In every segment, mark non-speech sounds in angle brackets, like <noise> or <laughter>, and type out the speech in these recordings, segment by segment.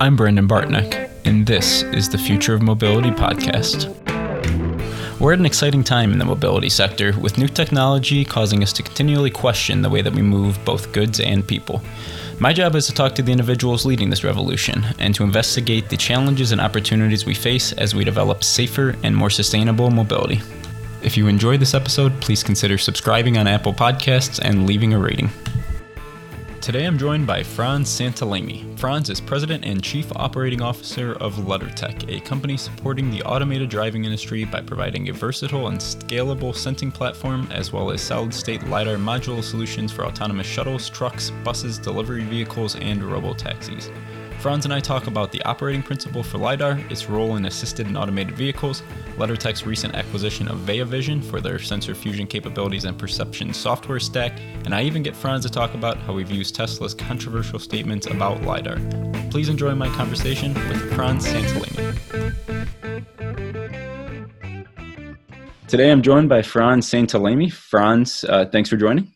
I'm Brandon Bartneck, and this is the Future of Mobility podcast. We're at an exciting time in the mobility sector, with new technology causing us to continually question the way that we move both goods and people. My job is to talk to the individuals leading this revolution and to investigate the challenges and opportunities we face as we develop safer and more sustainable mobility. If you enjoyed this episode, please consider subscribing on Apple Podcasts and leaving a rating. Today I'm joined by Frantz Saintellemy. Frantz is President and Chief Operating Officer of LeddarTech, a company supporting the automated driving industry by providing a versatile and scalable sensing platform as well as solid state LiDAR module solutions for autonomous shuttles, trucks, buses, delivery vehicles, and robo taxis. Frantz and I talk about the operating principle for LiDAR, its role in assisted and automated vehicles, LeddarTech's recent acquisition of VayaVision for their sensor fusion capabilities and perception software stack, and I even get Frantz to talk about how he views Tesla's controversial statements about LiDAR. Please enjoy my conversation with Frantz Saintellemy. Today I'm joined by Frantz Saintellemy. Frantz, uh, thanks for joining.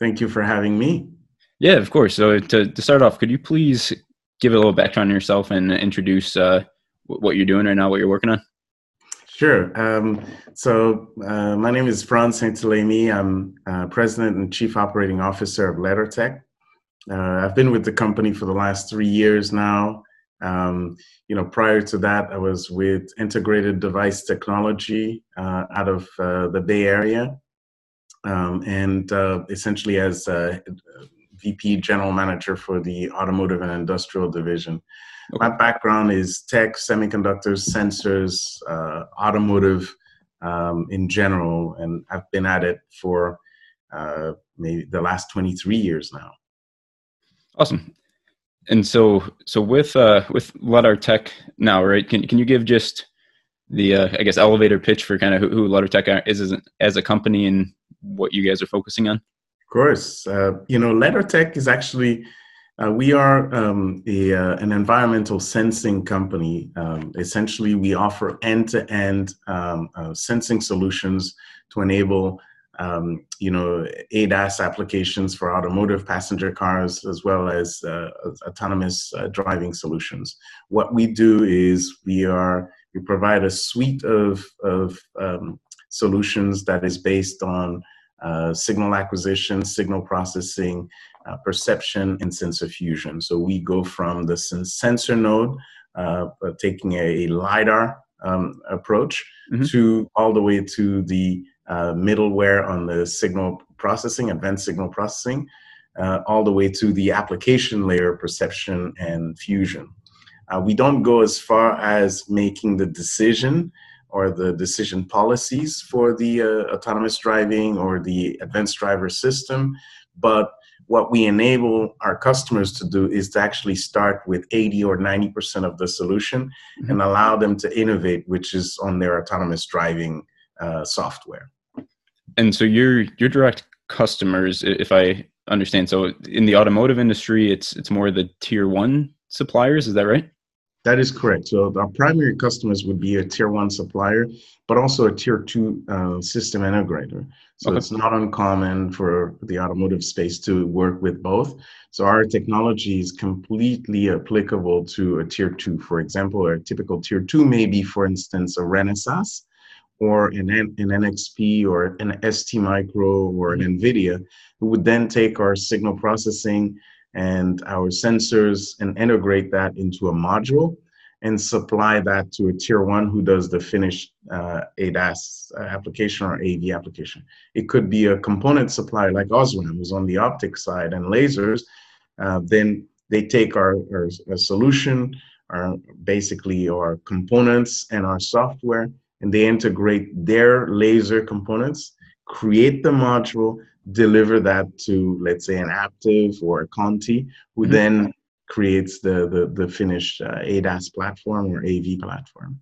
Thank you for having me. Yeah, of course. So to, to start off, could you please give a little background on yourself and introduce uh, what you're doing right now, what you're working on? Sure. Um, so uh, my name is Frantz Saintellemy. I'm uh, President and Chief Operating Officer of LeddarTech. Uh, I've been with the company for the last three years now. Um, you know, prior to that, I was with Integrated Device Technology uh, out of uh, the Bay Area, um, and essentially as VP General Manager for the Automotive and Industrial Division. Okay. My background is tech, semiconductors, sensors, uh, automotive um, in general, and I've been at it for uh, maybe the last 23 years now. Awesome. And so, so with uh, with LeddarTech now, right? Can can you give just the uh, I guess elevator pitch for kind of who, who Tech is as, as a company and what you guys are focusing on? Of course. Uh, you know, LeddarTech is actually, uh, we are um, a, uh, an environmental sensing company. Um, essentially, we offer end to end sensing solutions to enable um, you know, ADAS applications for automotive passenger cars as well as uh, autonomous uh, driving solutions. What we do is we are we provide a suite of of um, solutions that is based on uh, signal acquisition, signal processing, uh, perception, and sensor fusion. So we go from the sensor node, uh, taking a, LiDAR um, approach, mm-hmm. to all the way to the uh, middleware on the signal processing, advanced signal processing, uh, all the way to the application layer, perception, and fusion. we don't go as far as making the decision or the decision policies for the uh, autonomous driving or the advanced driver system. But what we enable our customers to do is to actually start with 80 or 90% of the solution mm-hmm. and allow them to innovate, which is on their autonomous driving uh, software. And so your your direct customers, if I understand, so in the automotive industry, it's it's more the tier one suppliers. Is that right? That is correct. So our primary customers would be a tier one supplier, but also a tier two uh, system integrator. So okay. it's not uncommon for the automotive space to work with both. So our technology is completely applicable to a tier two. For example, a typical tier two may be, for instance, a Renesas or an, an NXP or an ST Micro or an mm-hmm. NVIDIA, who would then take our signal processing and our sensors and integrate that into a module and supply that to a tier one who does the finished uh, ADAS application or AV application. It could be a component supplier like Osram, who's on the optic side and lasers. Uh, then they take our, our, our, solution, our basically our components and our software, and they integrate their laser components, create the module, deliver that to let's say an Aptiv or a Conti, who mm-hmm. then creates the the, the finished uh, ADAS platform or AV platform.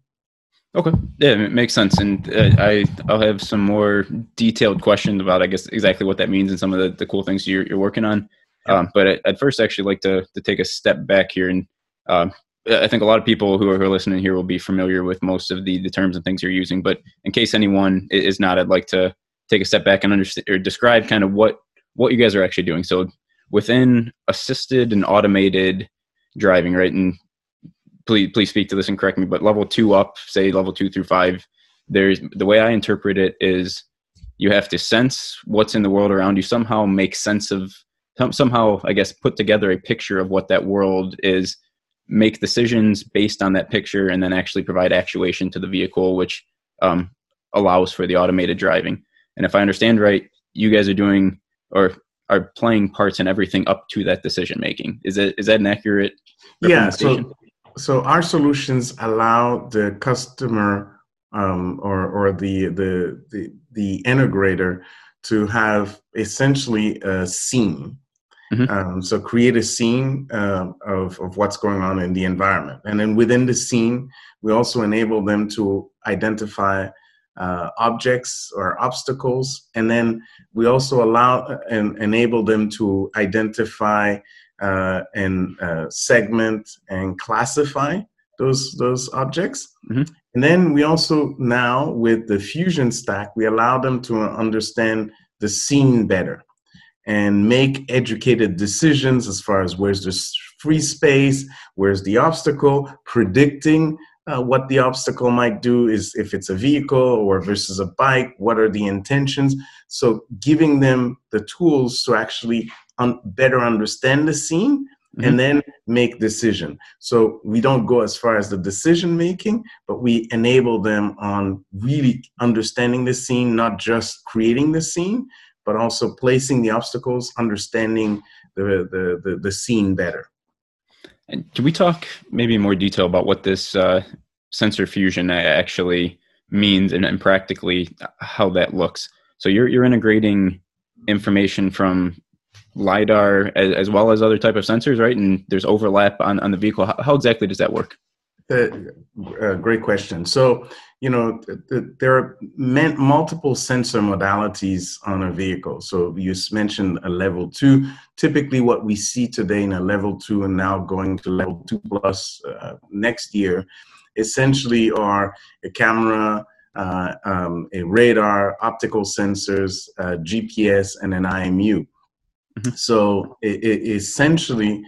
Okay, yeah, it makes sense, and uh, I I'll have some more detailed questions about I guess exactly what that means and some of the, the cool things you're you're working on. Um, but I, would first actually like to to take a step back here, and um, I think a lot of people who are, who are listening here will be familiar with most of the the terms and things you're using. But in case anyone is not, I'd like to take a step back and understand or describe kind of what what you guys are actually doing. So within assisted and automated driving, right? And please please speak to this and correct me, but level two up, say level two through five, there's the way I interpret it is you have to sense what's in the world around you, somehow make sense of somehow I guess put together a picture of what that world is, make decisions based on that picture, and then actually provide actuation to the vehicle, which um, allows for the automated driving. And if I understand right, you guys are doing or are playing parts in everything up to that decision making. Is it is that an accurate? Yeah. So so our solutions allow the customer um, or or the, the the the integrator to have essentially a scene. Mm-hmm. Um, so create a scene uh, of of what's going on in the environment, and then within the scene, we also enable them to identify uh, objects or obstacles, and then we also allow and enable them to identify uh, and uh, segment and classify those those objects. Mm-hmm. And then we also now with the fusion stack, we allow them to understand the scene better and make educated decisions as far as where's the free space, where's the obstacle, predicting uh, what the obstacle might do is if it's a vehicle or versus a bike, what are the intentions? So giving them the tools to actually un- better understand the scene mm-hmm. and then make decision. So we don't go as far as the decision making, but we enable them on really understanding the scene, not just creating the scene, but also placing the obstacles, understanding the, the, the, the scene better. And can we talk maybe in more detail about what this uh, sensor fusion actually means and, and practically how that looks? So you're you're integrating information from lidar as, as, well as other type of sensors right? And there's overlap on, on the vehicle. How, how exactly does that work? Uh, uh, great question. So you know th- th- there are multiple sensor modalities on a vehicle. So you mentioned a level two. Typically what we see today in a level two and now going to level two plus uh, next year essentially are a camera uh, um, a radar optical sensors uh, gps and an imu Mm-hmm. So it, it essentially,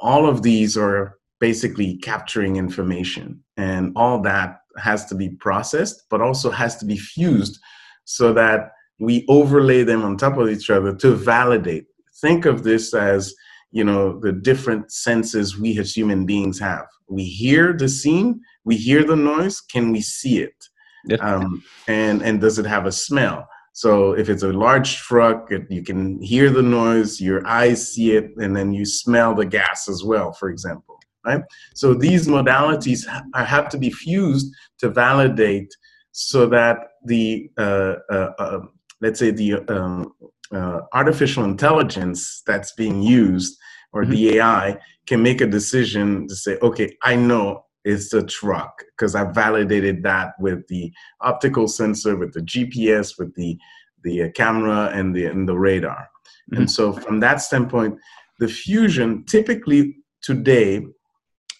all of these are basically capturing information, and all that has to be processed, but also has to be fused so that we overlay them on top of each other to validate. Think of this as you know the different senses we as human beings have. We hear the scene, we hear the noise. Can we see it? Yep. Um, and and does it have a smell? So if it's a large truck, you can hear the noise, your eyes see it, and then you smell the gas as well, for example, right? So these modalities have to be fused to validate so that the, uh, uh, uh, let's say the um, uh, artificial intelligence that's being used or mm-hmm. the AI can make a decision to say, okay, I know it's a truck because I validated that with the optical sensor, with the GPS, with the the uh, camera and the and the radar. Mm-hmm. And so from that standpoint, the fusion typically today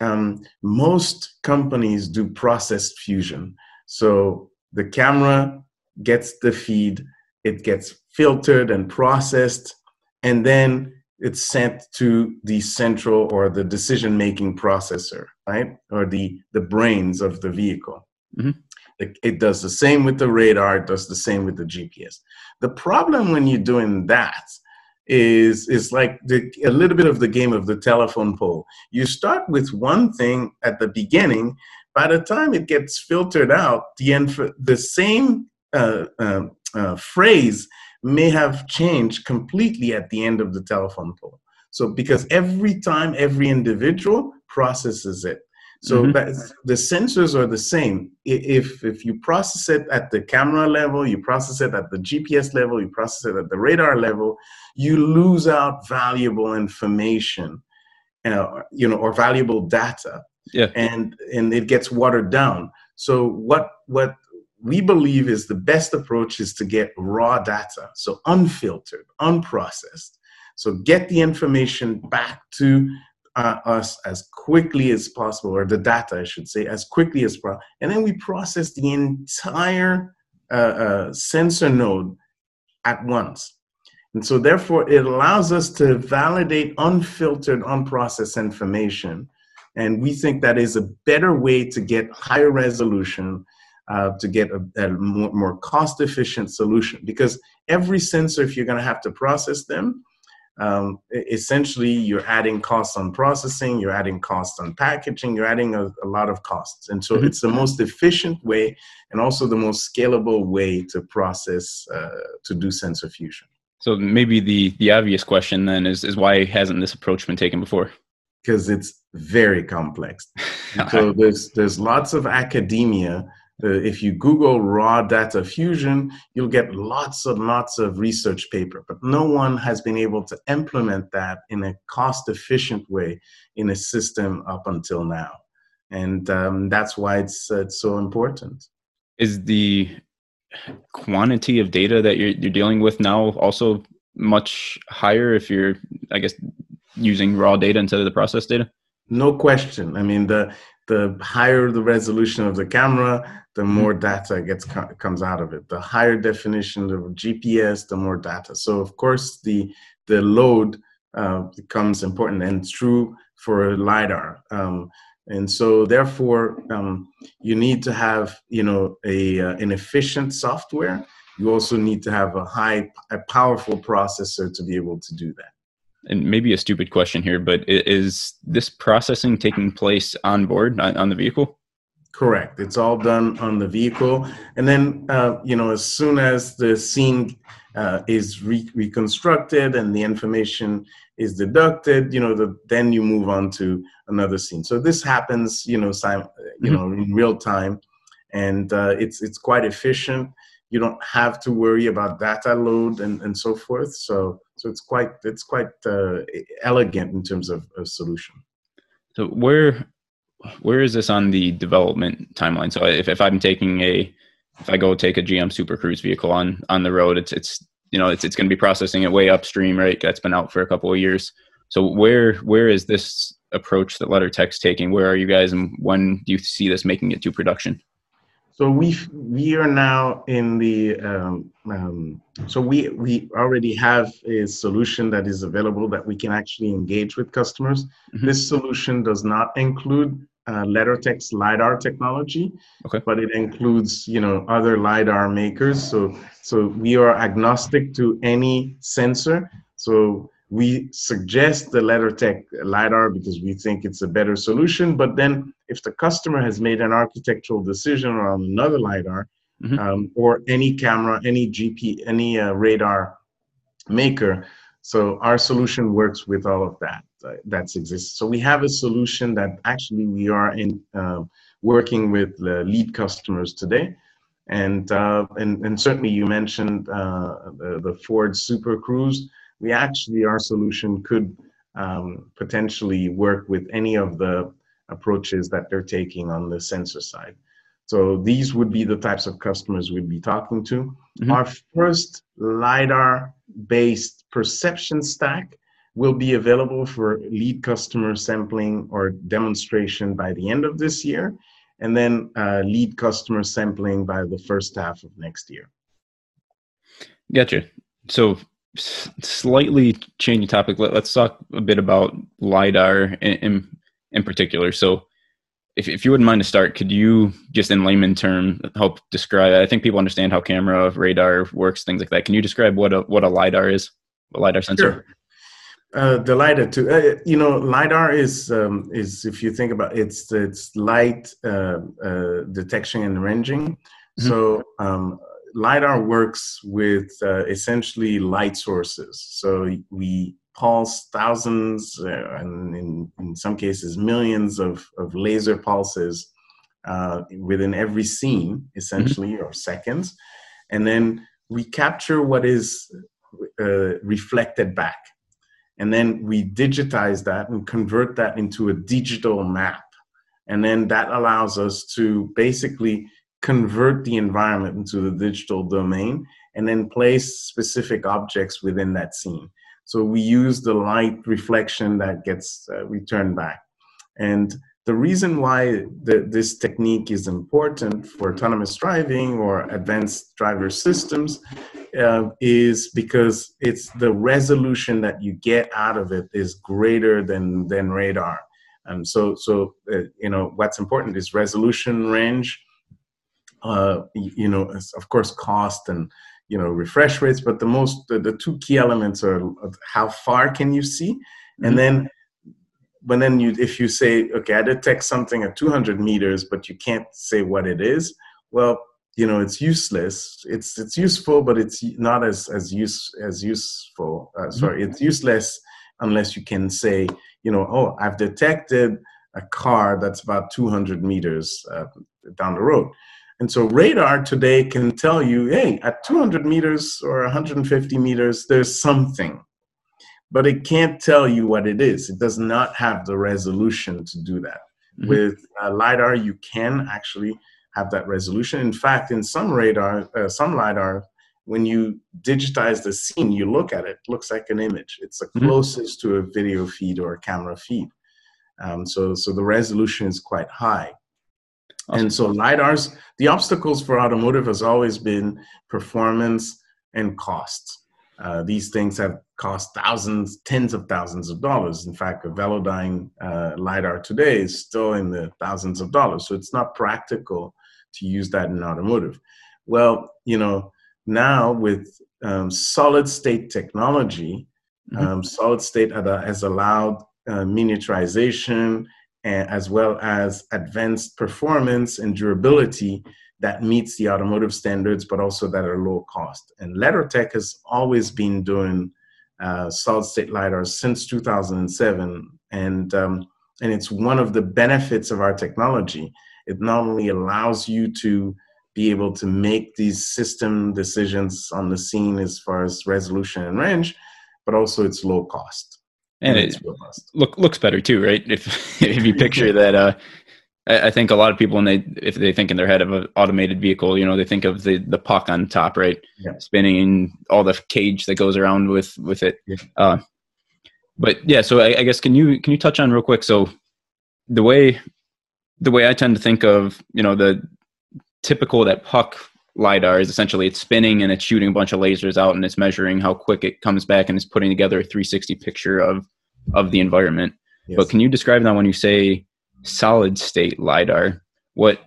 um, most companies do processed fusion. So the camera gets the feed, it gets filtered and processed, and then it's sent to the central or the decision making processor right or the the brains of the vehicle mm-hmm. it, it, does the same with the radar it does the same with the gps the problem when you're doing that is is like the, a little bit of the game of the telephone pole you start with one thing at the beginning by the time it gets filtered out the inf- the same uh, uh, uh, phrase may have changed completely at the end of the telephone pole. So because every time every individual processes it. So mm-hmm. the sensors are the same. If if you process it at the camera level, you process it at the GPS level, you process it at the radar level, you lose out valuable information, uh, you know, or valuable data. Yeah. And and it gets watered down. So what what we believe is the best approach is to get raw data, so unfiltered, unprocessed. So get the information back to uh, us as quickly as possible, or the data, I should say, as quickly as possible. And then we process the entire uh, uh, sensor node at once. And so, therefore, it allows us to validate unfiltered, unprocessed information. And we think that is a better way to get higher resolution, uh, to get a, a more, more cost efficient solution. Because every sensor, if you're going to have to process them, um, essentially you're adding costs on processing, you're adding costs on packaging, you're adding a, a lot of costs. And so mm-hmm. it's the most efficient way and also the most scalable way to process, uh, to do sensor fusion. So maybe the the obvious question then is is why hasn't this approach been taken before? Because it's very complex. <laughs> so there's there's lots of academia. Uh, if you Google raw data fusion, you'll get lots and lots of research paper, but no one has been able to implement that in a cost efficient way in a system up until now, and um, that's why it's uh, it's so important. Is the quantity of data that you're, you're dealing with now also much higher if you're i guess using raw data instead of the process data? No question. I mean the the higher the resolution of the camera the mm-hmm. more data gets comes out of it. The higher definition of gps the more data. So of course the the load uh, becomes important and true for lidar. Um, and so therefore um, you need to have you know a uh, an efficient software. You also need to have a high a powerful processor to be able to do that and maybe a stupid question here but is this processing taking place on board on, the vehicle correct it's all done on the vehicle and then uh, you know as soon as the scene uh, is re- reconstructed and the information is deducted, you know, the, then you move on to another scene. So this happens, you know, sim- you mm-hmm. know, in real time, and uh, it's it's quite efficient. You don't have to worry about data load and, and so forth. So so it's quite it's quite uh, elegant in terms of, of solution. So where where is this on the development timeline? So if, if I'm taking a if I go take a GM Super Cruise vehicle on on the road, it's it's you know it's it's going to be processing it way upstream, right? That's been out for a couple of years. So where where is this approach that LeddarTech's taking? Where are you guys, and when do you see this making it to production? So we we are now in the um, um, so we we already have a solution that is available that we can actually engage with customers. Mm-hmm. This solution does not include uh, LeddarTech's lidar technology, okay. but it includes you know other lidar makers. So so we are agnostic to any sensor. So we suggest the LeddarTech lidar because we think it's a better solution. But then if the customer has made an architectural decision on another lidar mm-hmm. um, or any camera, any GP, any uh, radar maker, so our solution works with all of that uh, that exists. So we have a solution that actually we are in uh, working with the lead customers today. And, uh, and, and certainly you mentioned uh, the, the Ford Super Cruise. We actually, our solution could um, potentially work with any of the approaches that they're taking on the sensor side. So these would be the types of customers we'd be talking to. Mm-hmm. Our first LiDAR based perception stack will be available for lead customer sampling or demonstration by the end of this year, and then uh, lead customer sampling by the first half of next year. Gotcha. So, s- slightly changing topic. Let, us talk a bit about lidar and, in, in particular. So, if, if you wouldn't mind to start, could you just in layman term help describe? I think people understand how camera, radar works, things like that. Can you describe what a what a lidar is? A lidar sensor. Sure. Uh, lidar to. Uh, you know, lidar is um, is if you think about it, it's it's light uh, uh detection and ranging. Mm-hmm. So um, lidar works with uh, essentially light sources. So we pulse thousands uh, and in, in some cases millions of, of laser pulses uh, within every scene mm-hmm. essentially mm-hmm. or seconds and then we capture what is uh, reflected back and then we digitize that and convert that into a digital map and then that allows us to basically convert the environment into the digital domain and then place specific objects within that scene so we use the light reflection that gets uh, returned back. And the reason why the, this technique is important for autonomous driving or advanced driver systems uh, is because it's the resolution that you get out of it is greater than than radar. And so, so uh, you know, what's important is resolution, range, uh, you know, of course, cost and you know refresh rates. But the most, the, the two key elements are how far can you see, mm-hmm. and then but then you if you say okay i detect something at 200 meters but you can't say what it is well you know it's useless it's it's useful but it's not as as use as useful uh, mm-hmm. sorry it's useless unless you can say you know oh i've detected a car that's about 200 meters uh, down the road and so radar today can tell you hey at 200 meters or 150 meters there's something but it can't tell you what it is. It does not have the resolution to do that. Mm-hmm. With uh, LiDAR, you can actually have that resolution. In fact, in some radar, uh, some LiDAR, when you digitize the scene, you look at it, it looks like an image. It's the mm-hmm. closest to a video feed or a camera feed. Um, so, so the resolution is quite high. Awesome. And so LiDARs, the obstacles for automotive has always been performance and cost. Uh, these things have cost thousands, tens of thousands of dollars. In fact, a Velodyne uh, LiDAR today is still in the thousands of dollars. So it's not practical to use that in automotive. Well, you know, now with um, solid state technology, mm-hmm. um, solid state has allowed uh, miniaturization as well as advanced performance and durability that meets the automotive standards, but also that are low cost. And LeddarTech has always been doing uh, solid state lidar since 2007, and um, and it's one of the benefits of our technology. It not only allows you to be able to make these system decisions on the scene as far as resolution and range, but also it's low cost and, and it look looks better too, right? If <laughs> if you picture that uh, I, think a lot of people when they if they think in their head of an automated vehicle, you know, they think of the the puck on top, right, yeah. spinning all the cage that goes around with with it. Yeah. Uh, but yeah, so I, I guess can you can you touch on real quick? So the way the way I tend to think of you know the typical that puck lidar is essentially it's spinning and it's shooting a bunch of lasers out and it's measuring how quick it comes back and it's putting together a 360 picture of of the environment. Yes. But can you describe that when you say solid state lidar what,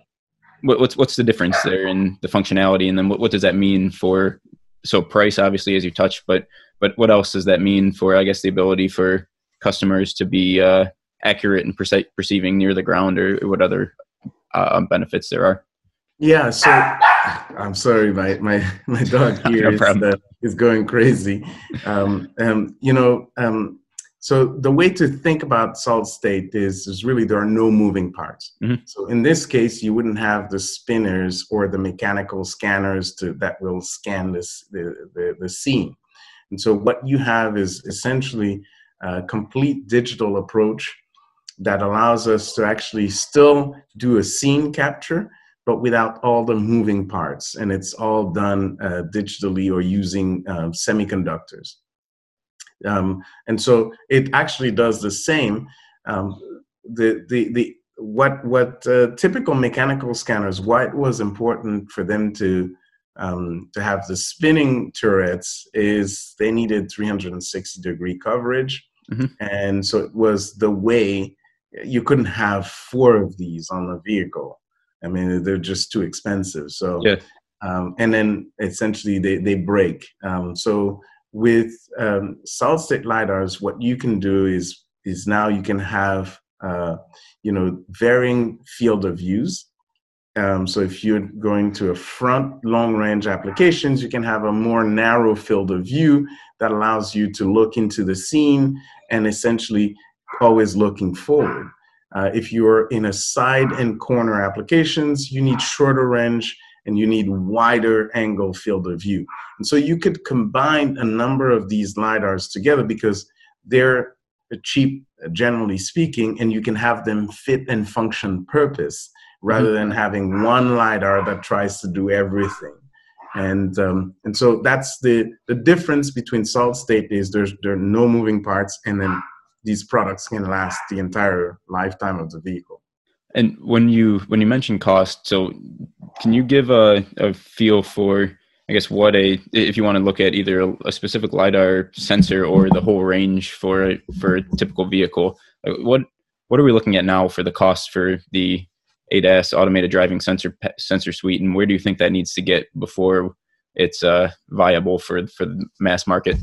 what what's what's the difference there in the functionality and then what, what does that mean for so price obviously as you touched but but what else does that mean for i guess the ability for customers to be uh, accurate and perce- perceiving near the ground or what other uh, benefits there are yeah so i'm sorry my my <laughs> my dog <laughs> here is, uh, is, going crazy um, um you know um so the way to think about solid state is, is really there are no moving parts. Mm-hmm. So in this case, you wouldn't have the spinners or the mechanical scanners to, that will scan this, the, the, the scene. And so what you have is essentially a complete digital approach that allows us to actually still do a scene capture, but without all the moving parts. And it's all done uh, digitally or using uh, semiconductors. Um, and so it actually does the same. Um, the, the, the, what, what uh, typical mechanical scanners, why it was important for them to, um, to have the spinning turrets is they needed 360 degree coverage. Mm-hmm. And so it was the way you couldn't have four of these on the vehicle. I mean, they're just too expensive. So, yeah. um, and then essentially they, they break. Um, so with um, solid state lidars, what you can do is is now you can have uh, you know varying field of views. Um, so if you're going to a front long range applications, you can have a more narrow field of view that allows you to look into the scene and essentially always looking forward. Uh, if you're in a side and corner applications, you need shorter range and you need wider angle field of view. And so you could combine a number of these LiDARs together because they're cheap, generally speaking, and you can have them fit and function purpose rather mm-hmm. than having one LiDAR that tries to do everything. And, um, and so that's the, the difference between solid state is there's, there are no moving parts and then these products can last the entire lifetime of the vehicle. And when you when you mention cost, so can you give a, a feel for I guess what a if you want to look at either a, specific lidar sensor or the whole range for a, for a typical vehicle, what what are we looking at now for the cost for the ADAS automated driving sensor sensor suite, and where do you think that needs to get before it's uh, viable for for the mass market?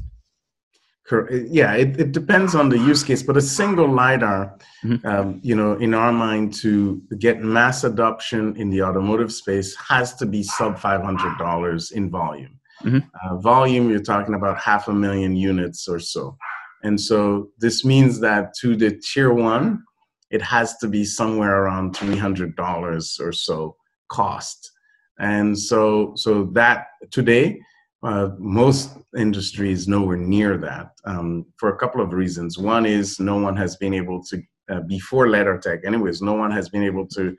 Yeah, it, it depends on the use case, but a single lidar, mm-hmm. um, you know, in our mind, to get mass adoption in the automotive space has to be sub five hundred dollars in volume. Mm-hmm. Uh, volume, you're talking about half a million units or so, and so this means that to the tier one, it has to be somewhere around three hundred dollars or so cost, and so so that today uh, most industries nowhere near that um, for a couple of reasons. One is no one has been able to, uh, before tech. anyways, no one has been able to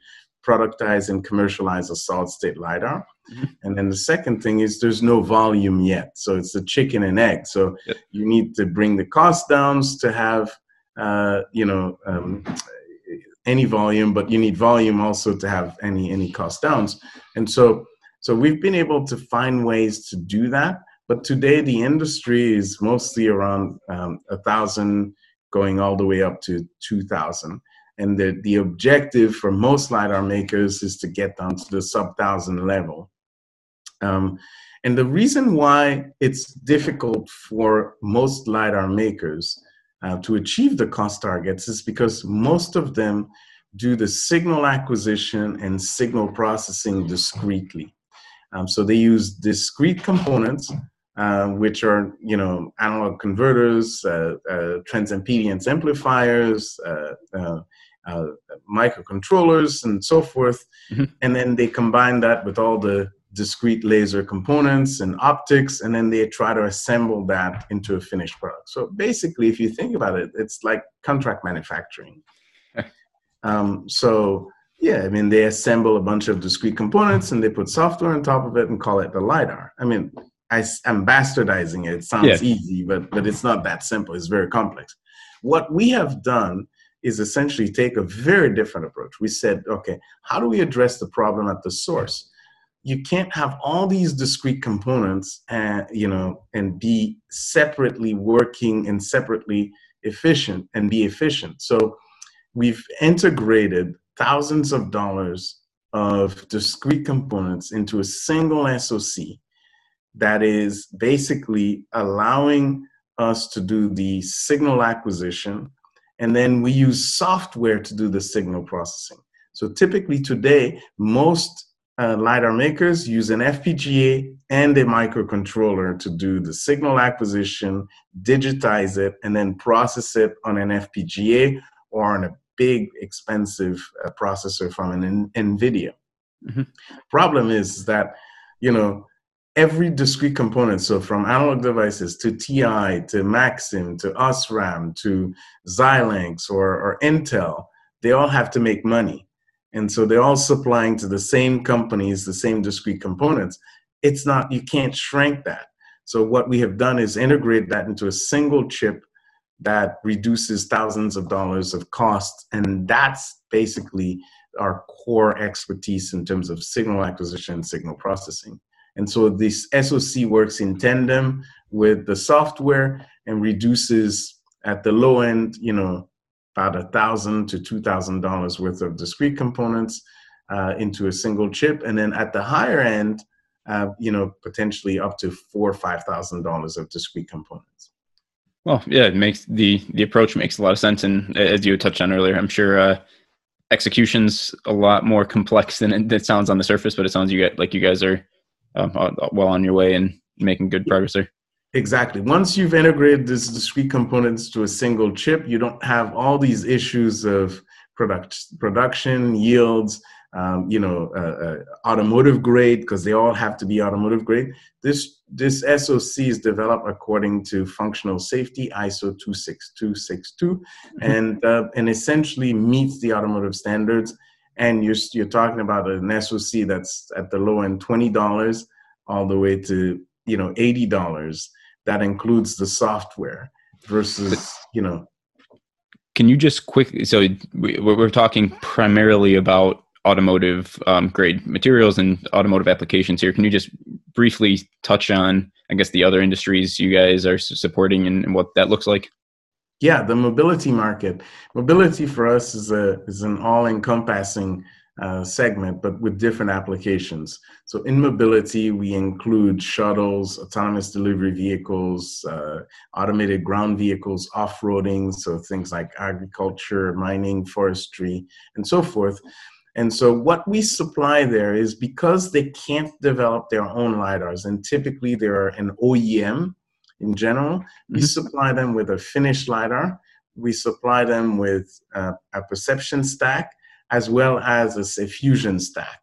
productize and commercialize a solid state LiDAR. Mm-hmm. And then the second thing is there's no volume yet. So it's a chicken and egg. So yep. you need to bring the cost down to have, uh, you know, um, any volume, but you need volume also to have any any cost downs. And so so we've been able to find ways to do that. But today the industry is mostly around um, a thousand, going all the way up to two thousand. And the, the objective for most LiDAR makers is to get down to the sub thousand level. Um, and the reason why it's difficult for most LiDAR makers uh, to achieve the cost targets is because most of them do the signal acquisition and signal processing discreetly. Um, so they use discrete components, uh, which are you know analog converters, uh, uh, transimpedance amplifiers, uh, uh, uh, microcontrollers, and so forth. Mm-hmm. And then they combine that with all the discrete laser components and optics, and then they try to assemble that into a finished product. So basically, if you think about it, it's like contract manufacturing. <laughs> um, so yeah, I mean, they assemble a bunch of discrete components and they put software on top of it and call it the LiDAR. I mean, I, am bastardizing it. It sounds yeah. easy, but, but it's not that simple. It's very complex. What we have done is essentially take a very different approach. We said, okay, how do we address the problem at the source? You can't have all these discrete components and you know and be separately working and separately efficient and be efficient. So we've integrated thousands of dollars of discrete components into a single SOC that is basically allowing us to do the signal acquisition, and then we use software to do the signal processing. So typically today, most uh, LiDAR makers use an FPGA and a microcontroller to do the signal acquisition, digitize it, and then process it on an FPGA or on a big, expensive uh, processor from an NVIDIA. Mm-hmm. Problem is that, you know, every discrete component, so from analog devices to TI to Maxim to Osram to Xilinx or, or Intel, they all have to make money. And so they're all supplying to the same companies, the same discrete components. It's not, you can't shrink that. So what we have done is integrate that into a single chip that reduces thousands of dollars of costs. And that's basically our core expertise in terms of signal acquisition and signal processing. And so this SOC works in tandem with the software and reduces at the low end, you know, about a thousand to two thousand dollars worth of discrete components uh, into a single chip, and then at the higher end, uh, you know, potentially up to four or five thousand dollars of discrete components. Well, yeah, it makes the the approach makes a lot of sense, and as you touched on earlier, I'm sure uh, execution's a lot more complex than it, sounds on the surface. But it sounds you get like you guys are um, well on your way and making good progress there. Exactly. Once you've integrated these discrete components to a single chip, you don't have all these issues of product production yields um, you know, uh, uh, automotive grade because they all have to be automotive grade. This this SOC is developed according to functional safety ISO 26262, mm-hmm. and uh, and essentially meets the automotive standards. And you're you're talking about an SOC that's at the low end twenty dollars all the way to you know eighty dollars. That includes the software versus you know can you just quickly? So we, we're talking primarily about automotive um, grade materials and automotive applications here. Can you just briefly touch on, I guess, the other industries you guys are supporting and, and what that looks like? Yeah, the mobility market. Mobility for us is a is an all encompassing uh, segment, but with different applications. So in mobility, we include shuttles, autonomous delivery vehicles, uh, automated ground vehicles, off-roading, so things like agriculture, mining, forestry, and so forth. And so what we supply there is because they can't develop their own LiDARs, and typically they're an OEM in general, mm-hmm. we supply them with a finished LiDAR. We supply them with uh, a perception stack as well as a fusion stack.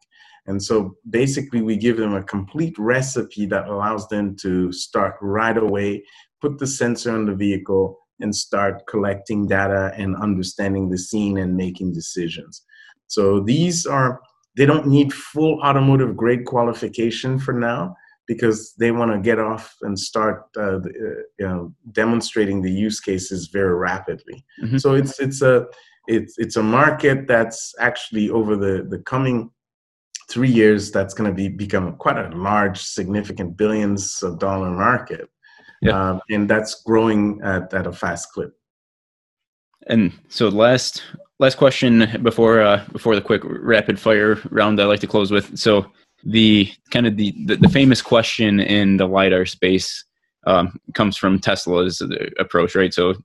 And so basically, we give them a complete recipe that allows them to start right away, put the sensor on the vehicle, and start collecting data and understanding the scene and making decisions. So these are, they don't need full automotive grade qualification for now because they want to get off and start uh, uh, you know, demonstrating the use cases very rapidly. Mm-hmm. So it's, it's a, it's it's a market that's actually over the the coming three years that's going to be become quite a large significant billions of dollar market yeah. Um, and that's growing at, at a fast clip and so last last question before uh, before the quick rapid fire round i like to close with so the kind of the, the, the famous question in the lidar space um, comes from tesla's approach right so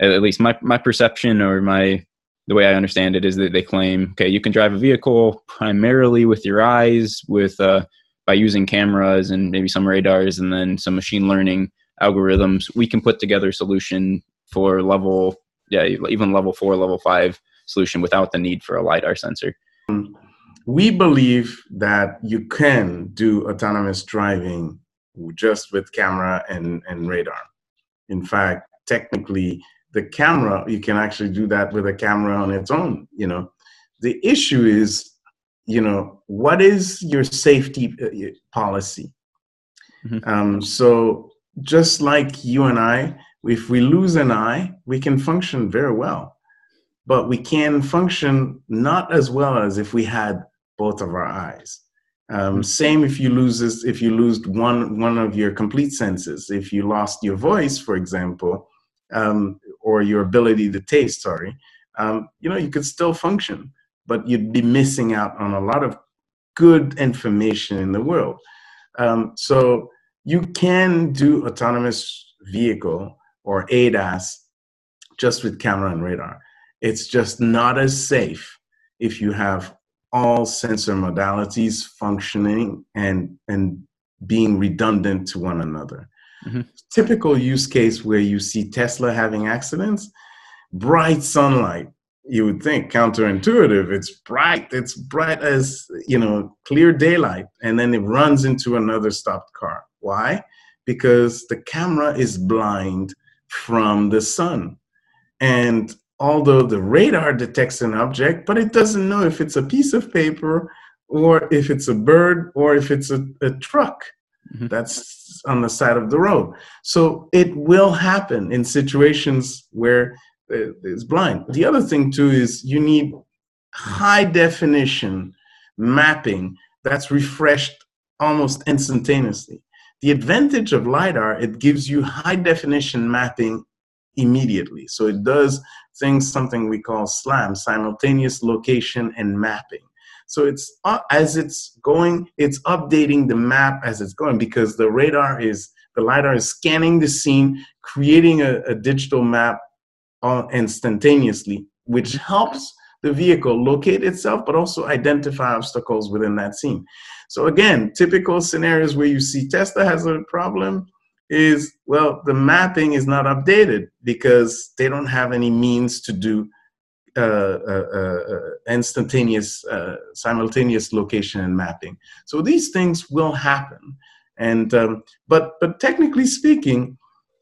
at least my, my perception or my the way I understand it is that they claim, okay, you can drive a vehicle primarily with your eyes, with uh, by using cameras and maybe some radars, and then some machine learning algorithms. We can put together a solution for level, yeah, even level four, level five solution without the need for a lidar sensor. We believe that you can do autonomous driving just with camera and, and radar. In fact, technically, the camera, you can actually do that with a camera on its own, you know. The issue is, you know, what is your safety uh, policy? Mm-hmm. Um, so just like you and I, if we lose an eye, we can function very well, but we can function not as well as if we had both of our eyes. Um, mm-hmm. same if you lose this, if you lose one one of your complete senses. If you lost your voice, for example, um, or your ability to taste, sorry, um, you know, you could still function, but you'd be missing out on a lot of good information in the world. Um, so you can do autonomous vehicle or ADAS just with camera and radar. It's just not as safe if you have all sensor modalities functioning and and being redundant to one another. Mm-hmm. Typical use case where you see Tesla having accidents, bright sunlight. You would think counterintuitive. It's bright. It's bright as you know, clear daylight, and then it runs into another stopped car. Why? Because the camera is blind from the sun, and although the radar detects an object, but it doesn't know if it's a piece of paper or if it's a bird or if it's a, a truck mm-hmm. that's on the side of the road. So it will happen in situations where it's blind. The other thing too is you need high definition mapping that's refreshed almost instantaneously. The advantage of LiDAR, it gives you high definition mapping immediately. So it does things, something we call SLAM, simultaneous location and mapping. So it's uh, as it's going, it's updating the map as it's going because the radar is the lidar is scanning the scene, creating a, a digital map uh, instantaneously, which helps the vehicle locate itself, but also identify obstacles within that scene. So again, typical scenarios where you see Tesla has a problem is well, the mapping is not updated because they don't have any means to do uh, uh, uh, instantaneous, simultaneous location and mapping. So these things will happen. And um, but but technically speaking,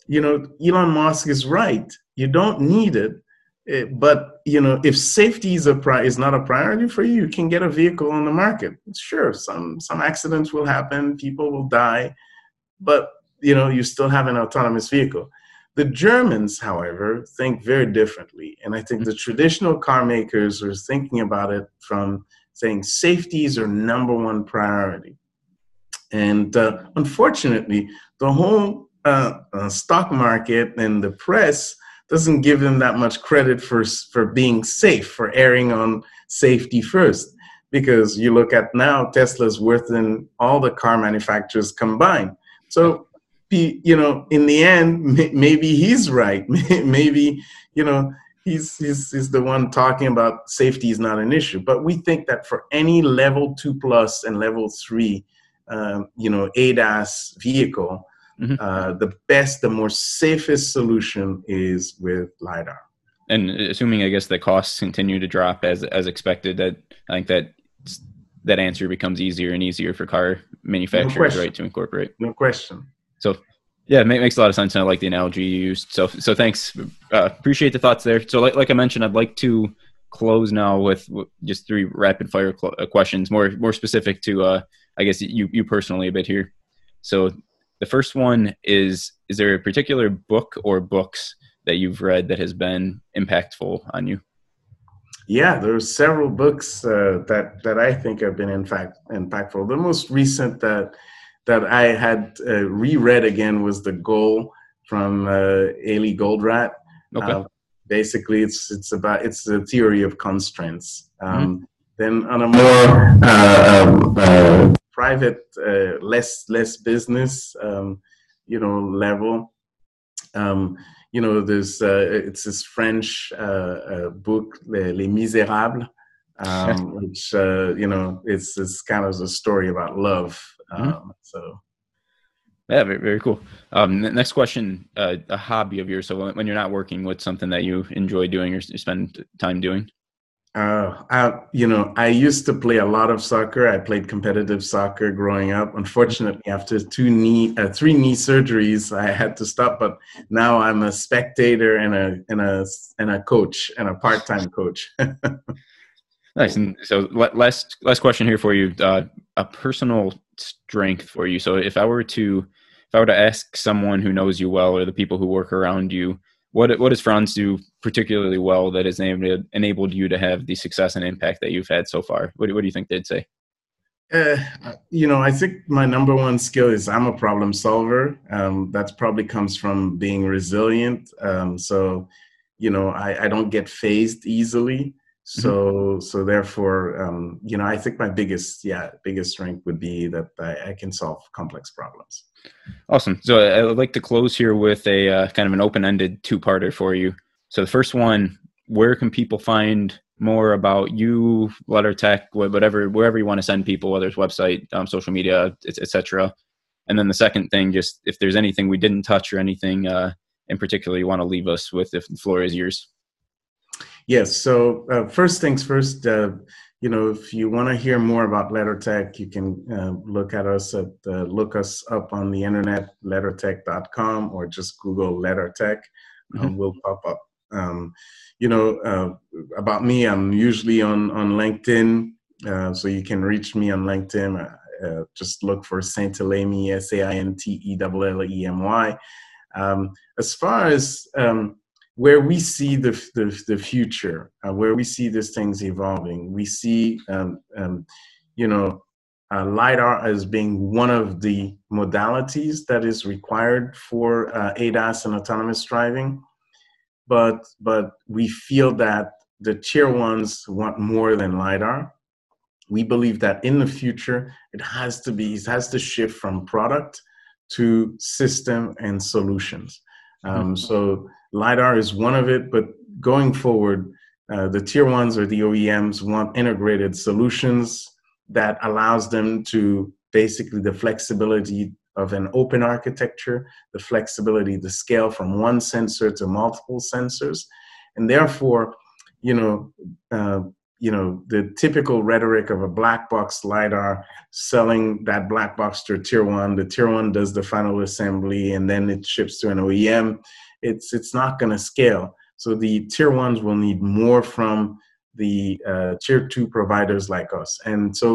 you know, Elon Musk is right. You don't need it. it but you know, if safety is a pri- is not a priority for you, you can get a vehicle on the market. Sure, some some accidents will happen, people will die, but you know, you still have an autonomous vehicle. The Germans, however, think very differently. And I think the traditional car makers are thinking about it from saying safety is our number one priority. And uh, unfortunately, the whole uh, uh, stock market and the press doesn't give them that much credit for, for being safe, for erring on safety first. Because you look at now, Tesla's worth than all the car manufacturers combined. So you know, in the end, maybe he's right. <laughs> maybe, you know, he's, he's, he's the one talking about safety is not an issue. But we think that for any level two plus and level three, um, you know, ADAS vehicle, mm-hmm. uh, the best, the more safest solution is with LiDAR. And assuming, I guess, the costs continue to drop as, as expected, that I think that that answer becomes easier and easier for car manufacturers, no right, to incorporate. No question. So yeah, it makes a lot of sense, and I like the analogy you used. So, so thanks. Uh, appreciate the thoughts there. So, like, like I mentioned, I'd like to close now with just three rapid fire cl- uh, questions, more more specific to, uh, I guess you you personally a bit here. So, the first one is: Is there a particular book or books that you've read that has been impactful on you? Yeah, there's several books uh, that that I think have been in fact impactful. The most recent that that I had uh, reread again was The Goal from uh, Eli Goldratt. Okay. Uh, basically, it's it's about it's the theory of constraints. Um, mm-hmm. Then on a more uh, um, uh, private, uh, less less business, um, you know, level. Um, you know, there's uh, it's this French book, Les, Les Miserables, um, <laughs> which you know, it's it's kind of a story about love Mm-hmm. Um, so. Yeah, very, very cool. Um, next question: uh, a hobby of yours. So when you're not working, what's something that you enjoy doing or spend time doing? Uh, I, you know, I used to play a lot of soccer. I played competitive soccer growing up. Unfortunately, after two knee, uh, three knee surgeries, I had to stop. But now I'm a spectator and a and a and a coach and a part time coach. <laughs> nice. And so, last last question here for you: uh, a personal strength for you. So if I were to if I were to ask someone who knows you well or the people who work around you, what what does Frantz do particularly well that has enabled you to have the success and impact that you've had so far? What, do, what do you think they'd say? Uh, you know, I think my number one skill is I'm a problem solver. Um, that probably comes from being resilient. Um, so, you know, I, I don't get phased easily. Mm-hmm. so mm-hmm. so therefore um, you know i think my biggest yeah biggest strength would be that I, I, can solve complex problems awesome so i would like to close here with a uh, kind of an open-ended two-parter for you so the first one where can people find more about you LeddarTech, whatever wherever you want to send people whether it's website um, social media etc and then the second thing just if there's anything we didn't touch or anything uh, in particular you want to leave us with if the floor is yours Yes. So uh, first things first, uh, you know, if you want to hear more about LeddarTech, you can uh, look at us at uh, look us up on the internet, leddartech.com, or just Google LeddarTech. Um, mm-hmm. will pop up. Um, you know, uh, about me, I'm usually on on LinkedIn, uh, so you can reach me on LinkedIn. just look for Saintellemy, S A I N T E L L E M Y. Um, as far as um, where we see the, the, the future, uh, where we see these things evolving, we see, um, um, you know, uh, LiDAR as being one of the modalities that is required for uh, ADAS and autonomous driving. But, but we feel that the tier ones want more than LiDAR. We believe that in the future, it has to be, it has to shift from product to system and solutions. Um, mm-hmm. So LiDAR is one of it, but going forward, uh, the tier ones or the OEMs want integrated solutions that allows them to basically the flexibility of an open architecture, the flexibility to scale from one sensor to multiple sensors, and therefore, you know, uh, you know, the typical rhetoric of a black box lidar selling that black box to a tier one. The tier one does the final assembly, and then it ships to an OEM it's it's not going to scale. So the tier ones will need more from the uh, tier two providers like us. And so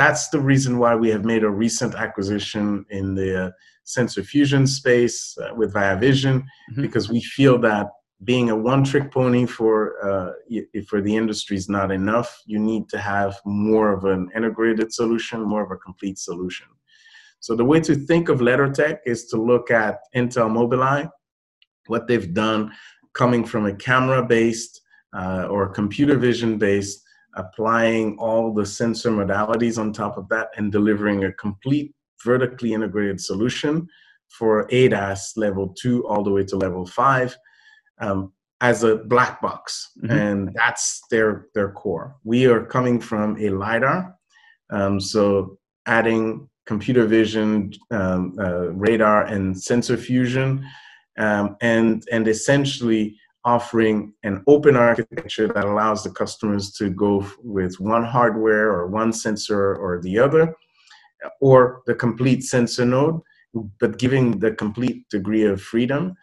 that's the reason why we have made a recent acquisition in the sensor fusion space uh, with VayaVision, mm-hmm. because we feel that being a one-trick pony for uh, for the industry is not enough. You need to have more of an integrated solution, more of a complete solution. So the way to think of LeddarTech is to look at Intel Mobileye, what they've done, coming from a camera-based uh, or computer vision-based, applying all the sensor modalities on top of that, and delivering a complete vertically integrated solution for ADAS level two all the way to level five um, as a black box, mm-hmm. and that's their their core. We are coming from a lidar, um, so adding computer vision, um, uh, radar, and sensor fusion, um, and and essentially offering an open architecture that allows the customers to go with one hardware or one sensor or the other, or the complete sensor node, but giving the complete degree of freedom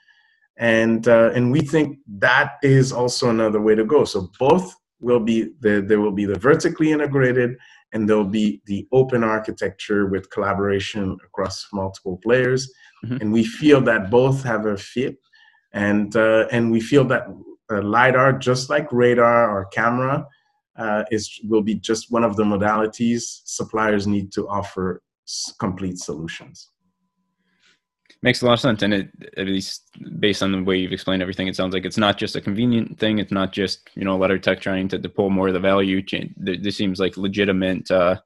and uh, and we think that is also another way to go. So both will be the, there will be the vertically integrated and there'll be the open architecture with collaboration across multiple players. Mm-hmm. And we feel that both have a fit, and uh, and we feel that uh, lidar, just like radar or camera, uh, is will be just one of the modalities suppliers need to offer complete solutions. Makes a lot of sense, and it, at least based on the way you've explained everything, it sounds like it's not just a convenient thing. It's not just you know LeddarTech trying to, to pull more of the value. chain. This seems like legitimate, uh,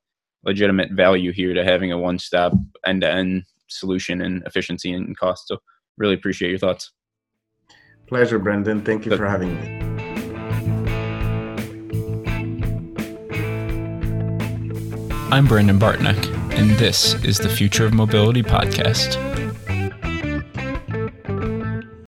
legitimate value here to having a one-stop end-to-end solution and efficiency and cost. So, really appreciate your thoughts. Pleasure, Brandon. Thank you for having me. I'm Brandon Bartneck, and this is the Future of Mobility podcast.